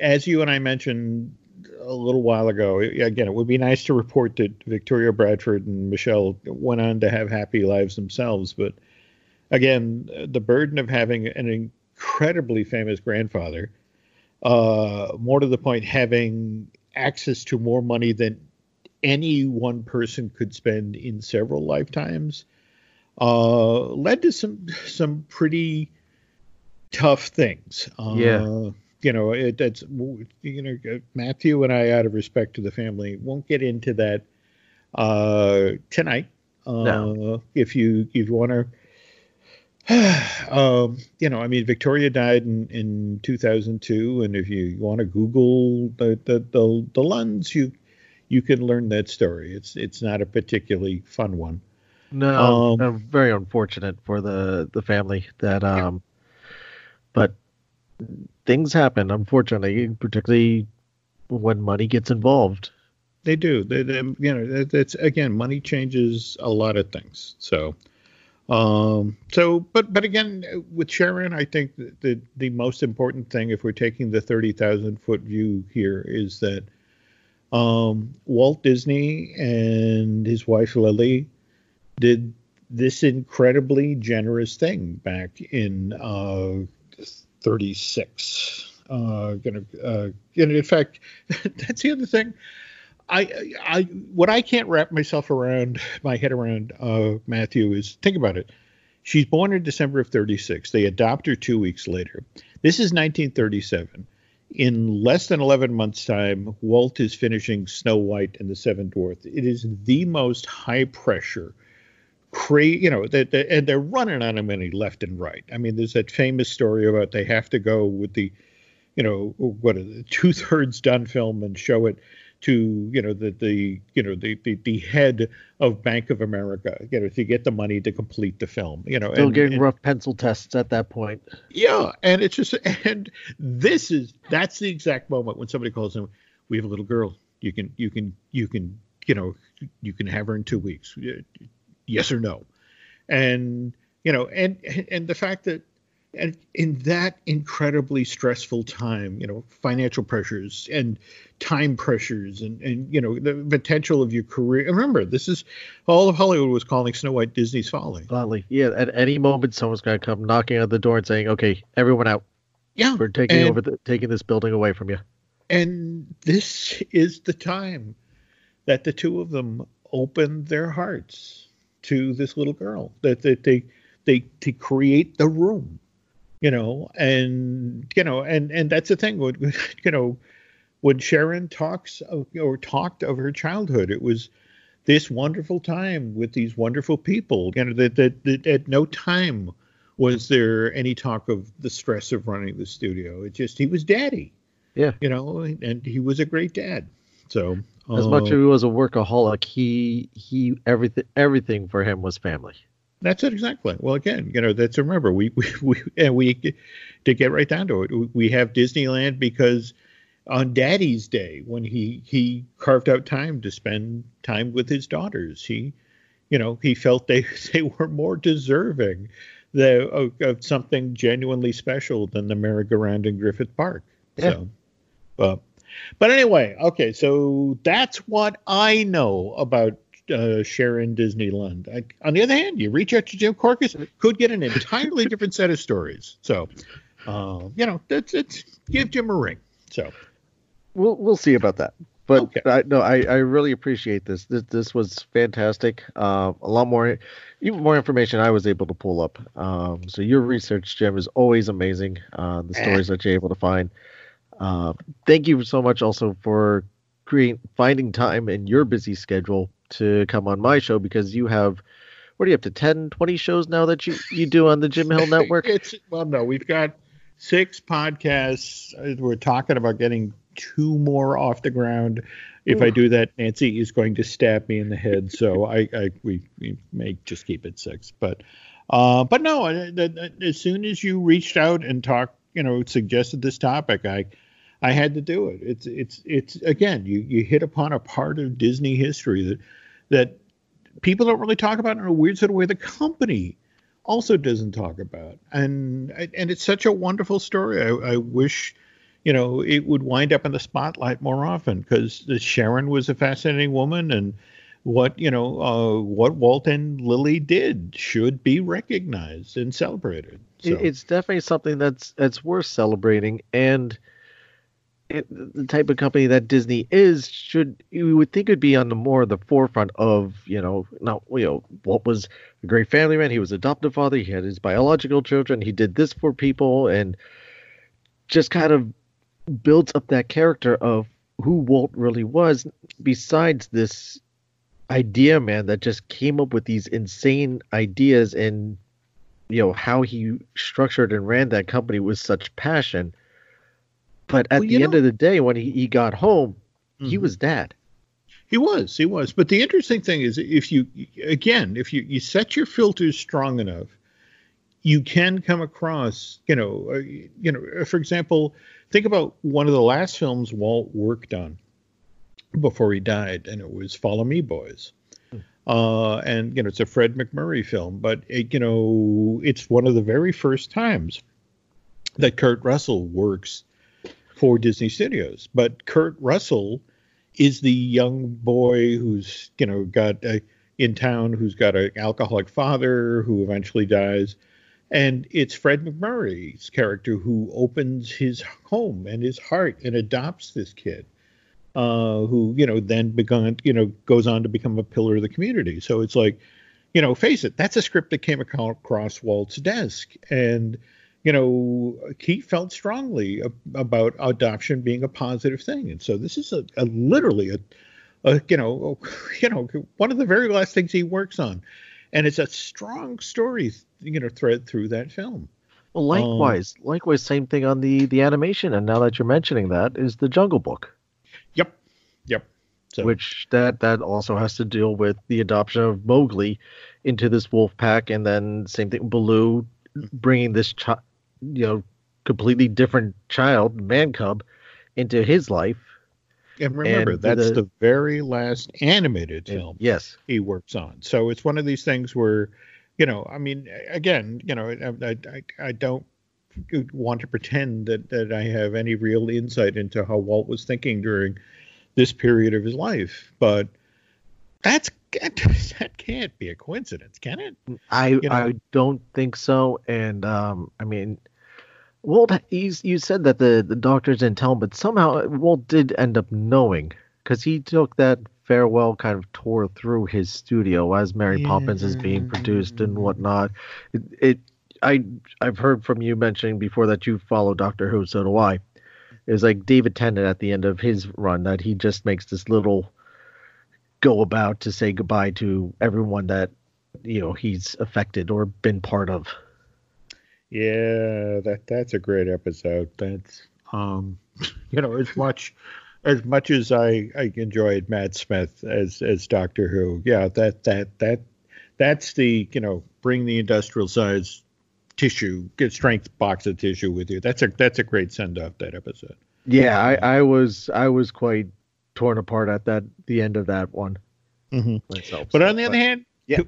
as you and I mentioned a little while ago, again, it would be nice to report that Victoria Bradford and Michelle went on to have happy lives themselves. But again, the burden of having an incredibly famous grandfather, uh, more to the point, having access to more money than any one person could spend in several lifetimes, uh, led to some some pretty tough things. Uh, Yeah. You know, it, that's you know Matthew and I, out of respect to the family, won't get into that uh, tonight. Uh, No. If you if you want to. um, you know, I mean, Victoria died in, in 2002, and if you want to Google the the the, the Lunds, you you can learn that story. It's it's not a particularly fun one. No, Um, uh, very unfortunate for the the family that um, but things happen unfortunately, particularly when money gets involved. They do. They, they, you know, that's again, money changes a lot of things. So, um, so, but but again, with Sharon, I think the the most important thing, if we're taking the thirty thousand foot view here, is that um, Walt Disney and his wife Lily did this incredibly generous thing back in uh, 36. Uh, gonna, uh, and in fact, that's the other thing. I, I, what I can't wrap myself around, my head around, uh, Matthew, is think about it. She's born in December of 36. They adopt her two weeks later. This is 1937. In less than 11 months' time, Walt is finishing Snow White and the Seven Dwarfs. It is the most high pressure, crazy, you know, that that- and they're running on him any left and right. I mean, there's that famous story about they have to go with the, you know, what two thirds done film and show it to you know the the you know the, the the head of Bank of America you know to get the money to complete the film you know Still and- getting and- rough pencil tests at that point. yeah and it's just and this is that's the exact moment when somebody calls him we have a little girl you can you can you can you know you can have her in two weeks yes or no and you know and and the fact that and in that incredibly stressful time you know financial pressures and time pressures and and you know the potential of your career remember this is all of hollywood was calling snow white disney's folly Gladly. Yeah, at any moment someone's gonna come knocking on the door and saying, Okay, everyone out. yeah We're taking and- over the taking this building away from you. And this is the time that the two of them opened their hearts to this little girl. That, that they they to create the room, you know, and you know, and and that's the thing. When, you know, when Sharon talks of, or talked of her childhood, it was this wonderful time with these wonderful people. You know, that that, that at no time was there any talk of the stress of running the studio. It just he was daddy Yeah. you know, and he was a great dad. So As much oh. as he was a workaholic, he he everything everything for him was family. that's it exactly. Well, again, you know, that's remember we we, we and we to get right down to it, we have Disneyland because on Daddy's Day when he he carved out time to spend time with his daughters, he you know he felt they they were more deserving the of, of something genuinely special than the merry-go-round in Griffith Park. Yeah. So, but but anyway, okay, so that's what I know about uh, Sharon Disney Lund. I, on the other hand, you reach out to Jim Korkis, could get an entirely different set of stories. So, uh, you know, that's it's give Jim a ring. So, we'll we'll see about that. But Okay. I, no, I, I really appreciate this. This this was fantastic. Uh, a lot more, even more information I was able to pull up. Um, so your research, Jim, is always amazing. Uh, the stories that you're able to find. Uh, thank you so much also for creating finding time in your busy schedule to come on my show because you have what are you up to 10 20 shows now that you you do on the jim hill network it's well, no, we've got six podcasts. Uh, We're talking about getting two more off the ground. If I do that, Nancy is going to stab me in the head. So I, I we, we may just keep it six. But uh, but no, I- as soon as you reached out and talked, you know, suggested this topic, I I had to do it. It's it's it's again, you you hit upon a part of Disney history that that people don't really talk about in a weird sort of way. The company also doesn't talk about, and and it's such a wonderful story. I, I wish, you know, it would wind up in the spotlight more often because Sharon was a fascinating woman, and what you know, uh, what Walt and Lily did should be recognized and celebrated. So, It's definitely something that's that's worth celebrating, and it, the type of company that Disney is should you would think would be on the more the forefront of you know not you know what was a great family man. He was adoptive father. He had his biological children. He did this for people, and just kind of builds up that character of who Walt really was. Besides this idea man that just came up with these insane ideas and you know how he structured and ran that company with such passion but at Well, the you end of the day when he, he got home he Mhm. was dad He was, he was. But the interesting thing is, if you again, if you you set your filters strong enough, you can come across, you know, uh, you know, for example, think about one of the last films Walt worked on before he died, and it was Follow Me, Boys. Uh, and you know, it's a Fred MacMurray film, but it, you know, it's one of the very first times that Kurt Russell works for Disney Studios. But Kurt Russell is the young boy who's you know got a, in town who's got an alcoholic father who eventually dies. And it's fred macmurray's character who opens his home and his heart and adopts this kid uh, who you know then begun you know goes on to become a pillar of the community. So it's like you know face it that's a script that came across walt's desk. And you know, he felt strongly about adoption being a positive thing, and so this is a, a literally a, a you know, you know, one of the very last things he works on, and it's a strong story, you know, thread through that film. well likewise um, likewise same thing on the the animation. And now that you're mentioning that is the jungle book. Yep, yep. So which that that also has to deal with the adoption of Mowgli into this wolf pack, and then same thing Baloo bringing this child, you know, completely different child, man cub, into his life. and remember, and that's the- the, very last animated film. Yes, he works on. So it's one of these things where, you know, I mean, again, you know, I, I, I- I don't want to pretend that, that I have any real insight into how Walt was thinking during this period of his life, but that's that can't be a coincidence, can it? I know- I don't think so. And um, I mean, Walt, he's, you said that the the doctors didn't tell him, but somehow Walt did end up knowing because he took that farewell kind of tour through his studio as Mary Poppins is being produced and whatnot. It, it I I've heard from you mentioning before that you follow Doctor Who, so do I. It's like David Tennant at the end of his run that he just makes this little go about to say goodbye to everyone that you know he's affected or been part of. Yeah, that that's a great episode. That's um, you know, as much as much as I I enjoyed Matt Smith as as Doctor Who, yeah, that that that that's the you know bring the industrial size tissue, get strength box of tissue with you. That's a that's a great send off that episode. Yeah, I, I was I was quite torn apart at that the end of that one Mhm. myself. But so, on the other hand, yeah.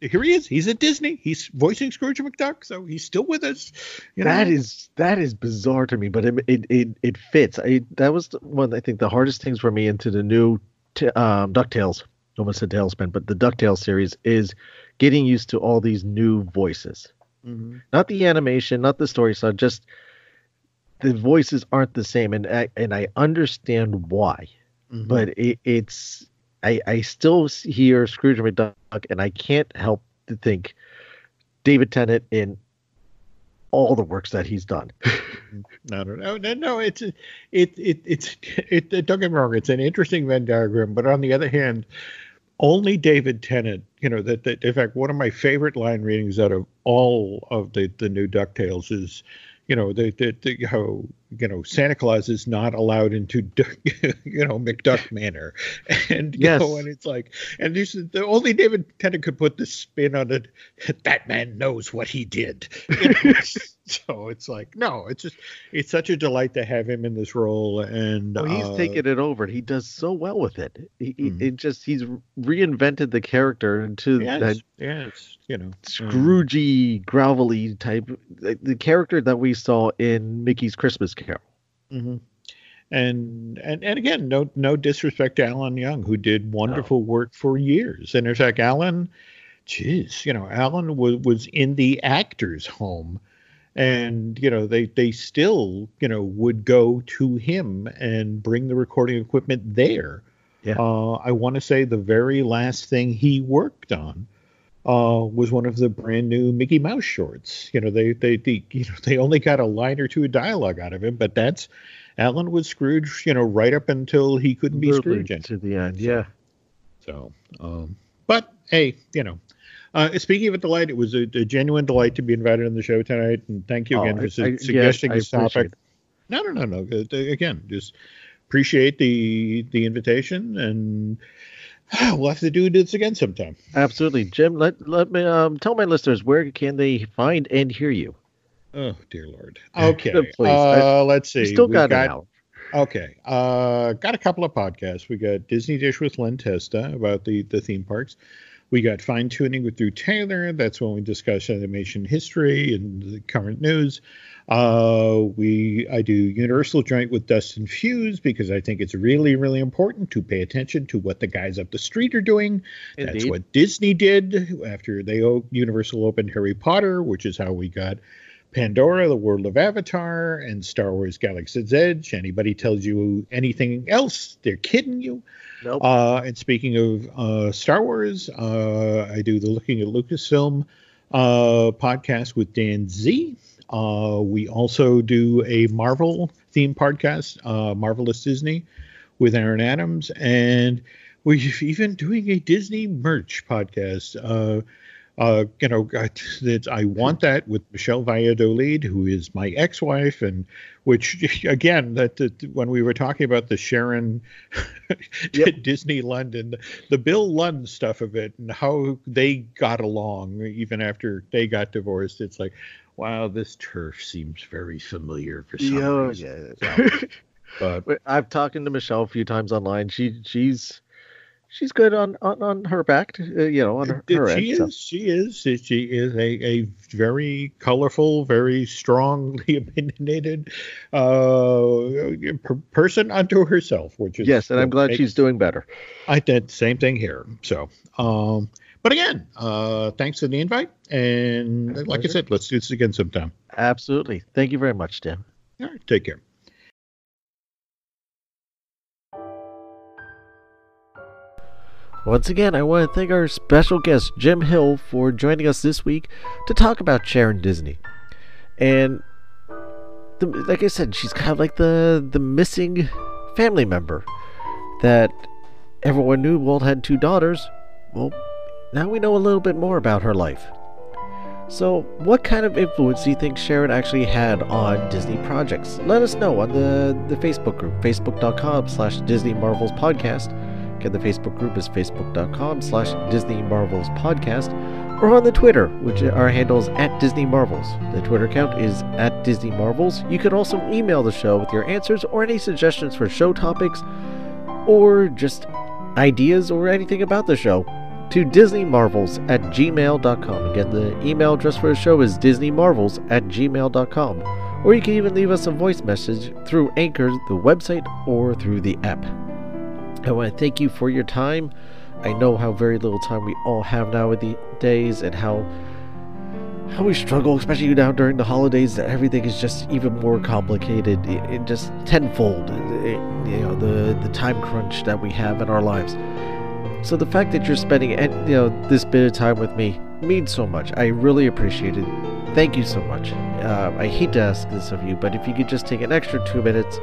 here he is. He's at Disney. He's voicing Scrooge McDuck, so he's still with us. You know? that is that is bizarre to me, but it it it, it fits. I, that was one I think the hardest things for me into the new t- um, Ducktales almost a tailspin, but the DuckTales series is getting used to all these new voices. Mm-hmm. Not the animation, not the story side, just the voices aren't the same, and I, and I understand why, mm-hmm. but it, it's I I still hear Scrooge McDuck, and I can't help to think David Tennant in all the works that he's done. no, no, no, no, no. It's it, it, it's it, it. Don't get me wrong. It's an interesting Venn diagram, but on the other hand, only David Tennant. You know that, that. In fact, one of my favorite line readings out of all of the the new Ducktales is you know, the, the, the, how you know Santa Claus is not allowed into you know McDuck Manor, and you yes. know, and it's like, and this is the only David Tennant could put the spin on it. That man knows what he did. You know, so it's like, no, it's just it's such a delight to have him in this role, and he's uh, taken it over. He does so well with it. He, mm-hmm. it just he's reinvented the character into yes, that. Yes, you know, Scroogey, grovelly type. The, the character that we saw in Mickey's Christmas Carol. Mm-hmm. And and and again, no no disrespect to Alan Young, who did wonderful oh. work for years. And in fact, Alan, geez, you know, Alan was was in the actors' home, and you know they they still you know would go to him and bring the recording equipment there. Yeah. Uh, I want to say the very last thing he worked on uh, was one of the brand new Mickey Mouse shorts. You know, they, they, they, you know, they only got a line or two of dialogue out of him, but that's Alan was Scrooge, you know, right up until he couldn't be Scrooge to the end. Yeah. So, um, but hey, you know, uh, speaking of a delight, it was a, a, genuine delight to be invited on the show tonight, and thank you again oh, for su- I, suggesting yes, this topic. No, no, no, no. Uh, again, just appreciate the the invitation and we'll have to do this again sometime. Absolutely, Jim. Let let me um, tell my listeners where can they find and hear you. Oh dear lord. Okay. uh, let's see. still got, got Okay. Uh, got a couple of podcasts. We got Disney Dish with Len Testa about the the theme parks. We got fine tuning with Drew Taylor. That's when we discuss animation history and the current news. Uh, we I do Universal Joint with Dustin Fuse because I think it's really really important to pay attention to what the guys up the street are doing. Indeed. That's what Disney did after they Universal opened Harry Potter, which is how we got Pandora, the world of Avatar, and Star Wars Galaxy's Edge. Anybody tells you anything else, they're kidding you. Nope. Uh, and speaking of uh, Star Wars, uh, I do the Looking at Lucasfilm uh, podcast with Dan Z. Uh, we also do a Marvel theme podcast, uh, Marvelous Disney, with Aaron Adams, and we're even doing a Disney merch podcast. Uh, you know, that I want that with Michelle Valladolid, who is my ex-wife, and which again, that, that when we were talking about the Sharon yep. Disney London, the Bill Lund stuff of it, and how they got along even after they got divorced, it's like, wow, this turf seems very familiar for some oh, reason. Yeah. But I've talked to Michelle a few times online. She she's she's good on on, on her back, uh, you know, on her, her she end. Is, so. She is. She is a, a very colorful, very strongly opinionated uh, person unto herself. Which is yes, and I'm glad makes, she's doing better. I did same thing here. So, um, but again, uh, thanks for the invite, and like I said, let's do this again sometime. Absolutely. Thank you very much, Tim. All right, take care. Once again, I want to thank our special guest, Jim Hill, for joining us this week to talk about Sharon Disney. And the, like I said, she's kind of like the, the missing family member that everyone knew Walt had two daughters. Well, now we know a little bit more about her life. So, what kind of influence do you think Sharon actually had on Disney projects? Let us know on the, the Facebook group, facebook.com slash Disney Marvels Podcast the Facebook group is facebook.com slash Disney Marvels Podcast, or on the Twitter, which our handle is at Disney Marvels. The Twitter account is at Disney Marvels. You can also email the show with your answers or any suggestions for show topics, or just ideas or anything about the show to disneymarvels at gmail.com. Again, the email address for the show is disneymarvels at gmail.com. Or you can even leave us a voice message through Anchor, the website, or through the app. I want to thank you for your time. I know how very little time we all have nowadays and how how we struggle, especially now during the holidays, that everything is just even more complicated, it, it just tenfold. It, you know, the the time crunch that we have in our lives. So the fact that you're spending you know this bit of time with me means so much. I really appreciate it. Thank you so much. Uh, I hate to ask this of you, but if you could just take an extra two minutes,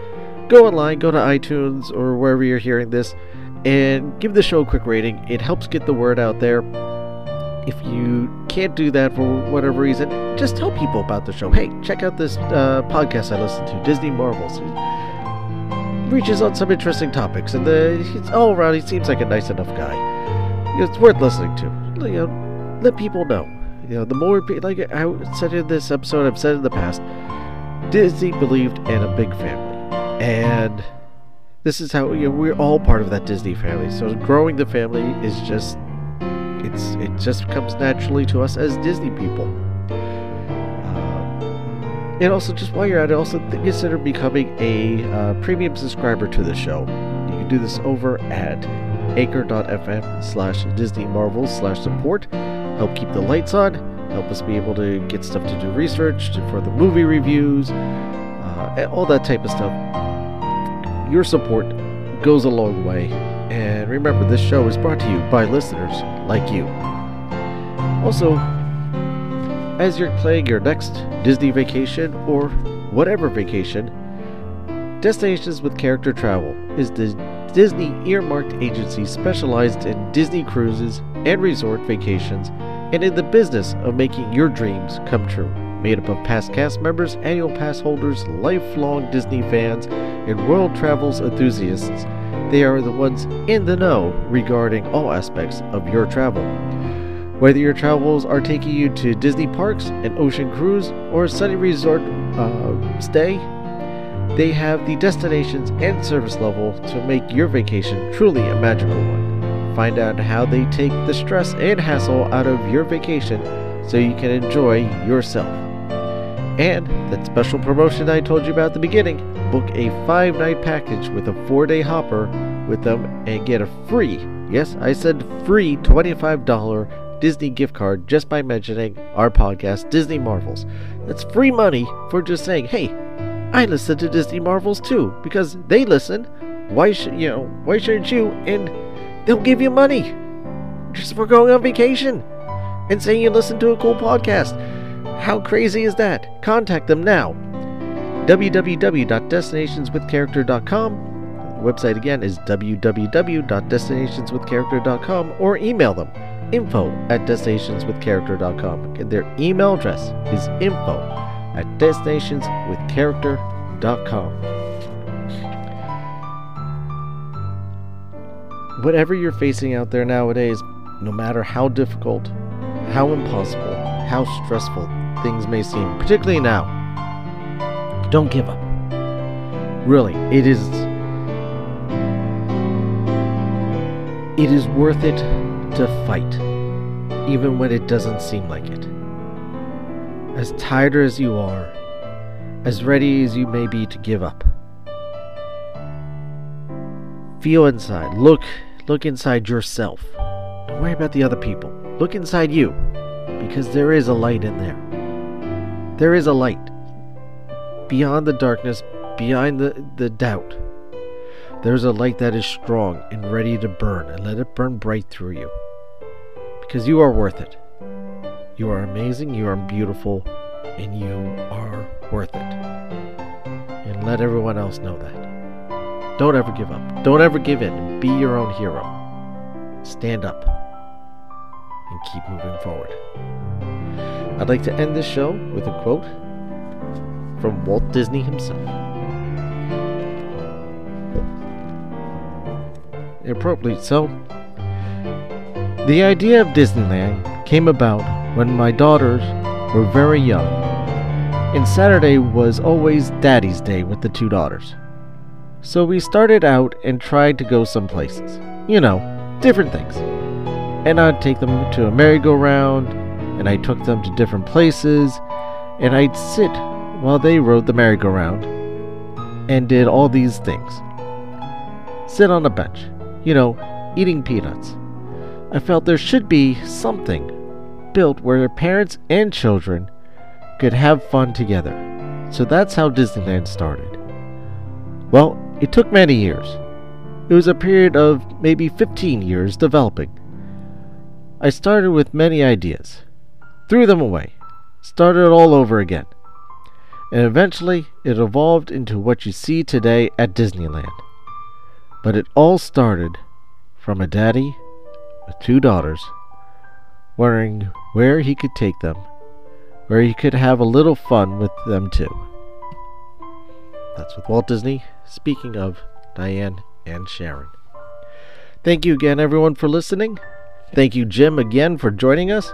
go online, go to iTunes or wherever you're hearing this, and give the show a quick rating. It helps get the word out there if you can't do that for whatever reason, just tell people about the show. Hey, check out this uh, podcast I listen to, Disney Marvels. He reaches on some interesting topics, and the, he's all around. He seems like a nice enough guy. It's worth listening to. You know, let people know. You know, the more like I said in this episode, I've said in the past, Disney believed in a big family, and this is how you know, we're all part of that Disney family. So growing the family is just it's it just comes naturally to us as Disney people. Um, and also, just while you're at it, also consider becoming a uh, premium subscriber to the show. You can do this over at anchor.fm slash Disney Marvels slash support. Help keep the lights on. Help us be able to get stuff to do research for the movie reviews, uh, all that type of stuff. Your support goes a long way and remember, this show is brought to you by listeners like you. Also, as you're planning your next Disney vacation or whatever vacation, Destinations with Character Travel is the Disney earmarked agency specialized in Disney cruises and resort vacations and in the business of making your dreams come true. Made up of past cast members, annual pass holders, lifelong Disney fans, and world travels enthusiasts they are the ones in the know regarding all aspects of your travel. Whether your travels are taking you to Disney parks, an ocean cruise, or a sunny resort uh, stay, they have the destinations and service level to make your vacation truly a magical one. Find out how they take the stress and hassle out of your vacation so you can enjoy yourself. And that special promotion I told you about at the beginning book a five night package with a four day hopper with them and get a free, yes, I said free $25 Disney gift card just by mentioning our podcast, Disney Marvels. That's free money for just saying, hey, I listen to Disney Marvels too, because they listen. Why should you know? Why shouldn't you? And they'll give you money just for going on vacation and saying you listen to a cool podcast. How crazy is that? Contact them now www.destinationswithcharacter.com. The website again is www.destinationswithcharacter.com or email them info at destinationswithcharacter.com. And their email address is info at destinationswithcharacter.com. Whatever you're facing out there nowadays, no matter how difficult, how impossible, how stressful things may seem, particularly now, don't give up. Really, it is it is worth it to fight even when it doesn't seem like it. As tired as you are, as ready as you may be to give up. Feel inside. Look look inside yourself. Don't worry about the other people. Look inside you because there is a light in there. There is a light beyond the darkness, beyond the, the doubt. There's a light that is strong and ready to burn, and let it burn bright through you. Because you are worth it. You are amazing, you are beautiful, and you are worth it. And let everyone else know that. Don't ever give up. Don't ever give in. Be your own hero. Stand up and keep moving forward. I'd like to end this show with a quote from Walt Disney himself. Appropriately so. The idea of Disneyland came about when my daughters were very young, and Saturday was always Daddy's Day with the two daughters. So we started out and tried to go some places. You know, different things. And I'd take them to a merry-go-round, and I took them to different places, and I'd sit while they rode the merry-go-round and did all these things. Sit on a bench, you know, eating peanuts. I felt there should be something built where parents and children could have fun together. So that's how Disneyland started. Well, it took many years. It was a period of maybe 15 years developing. I started with many ideas, threw them away, started all over again. And eventually it evolved into what you see today at Disneyland. But it all started from a daddy with two daughters, wondering where he could take them, where he could have a little fun with them too. That's with Walt Disney, speaking of Diane and Sharon. Thank you again, everyone, for listening. Thank you, Jim, again for joining us,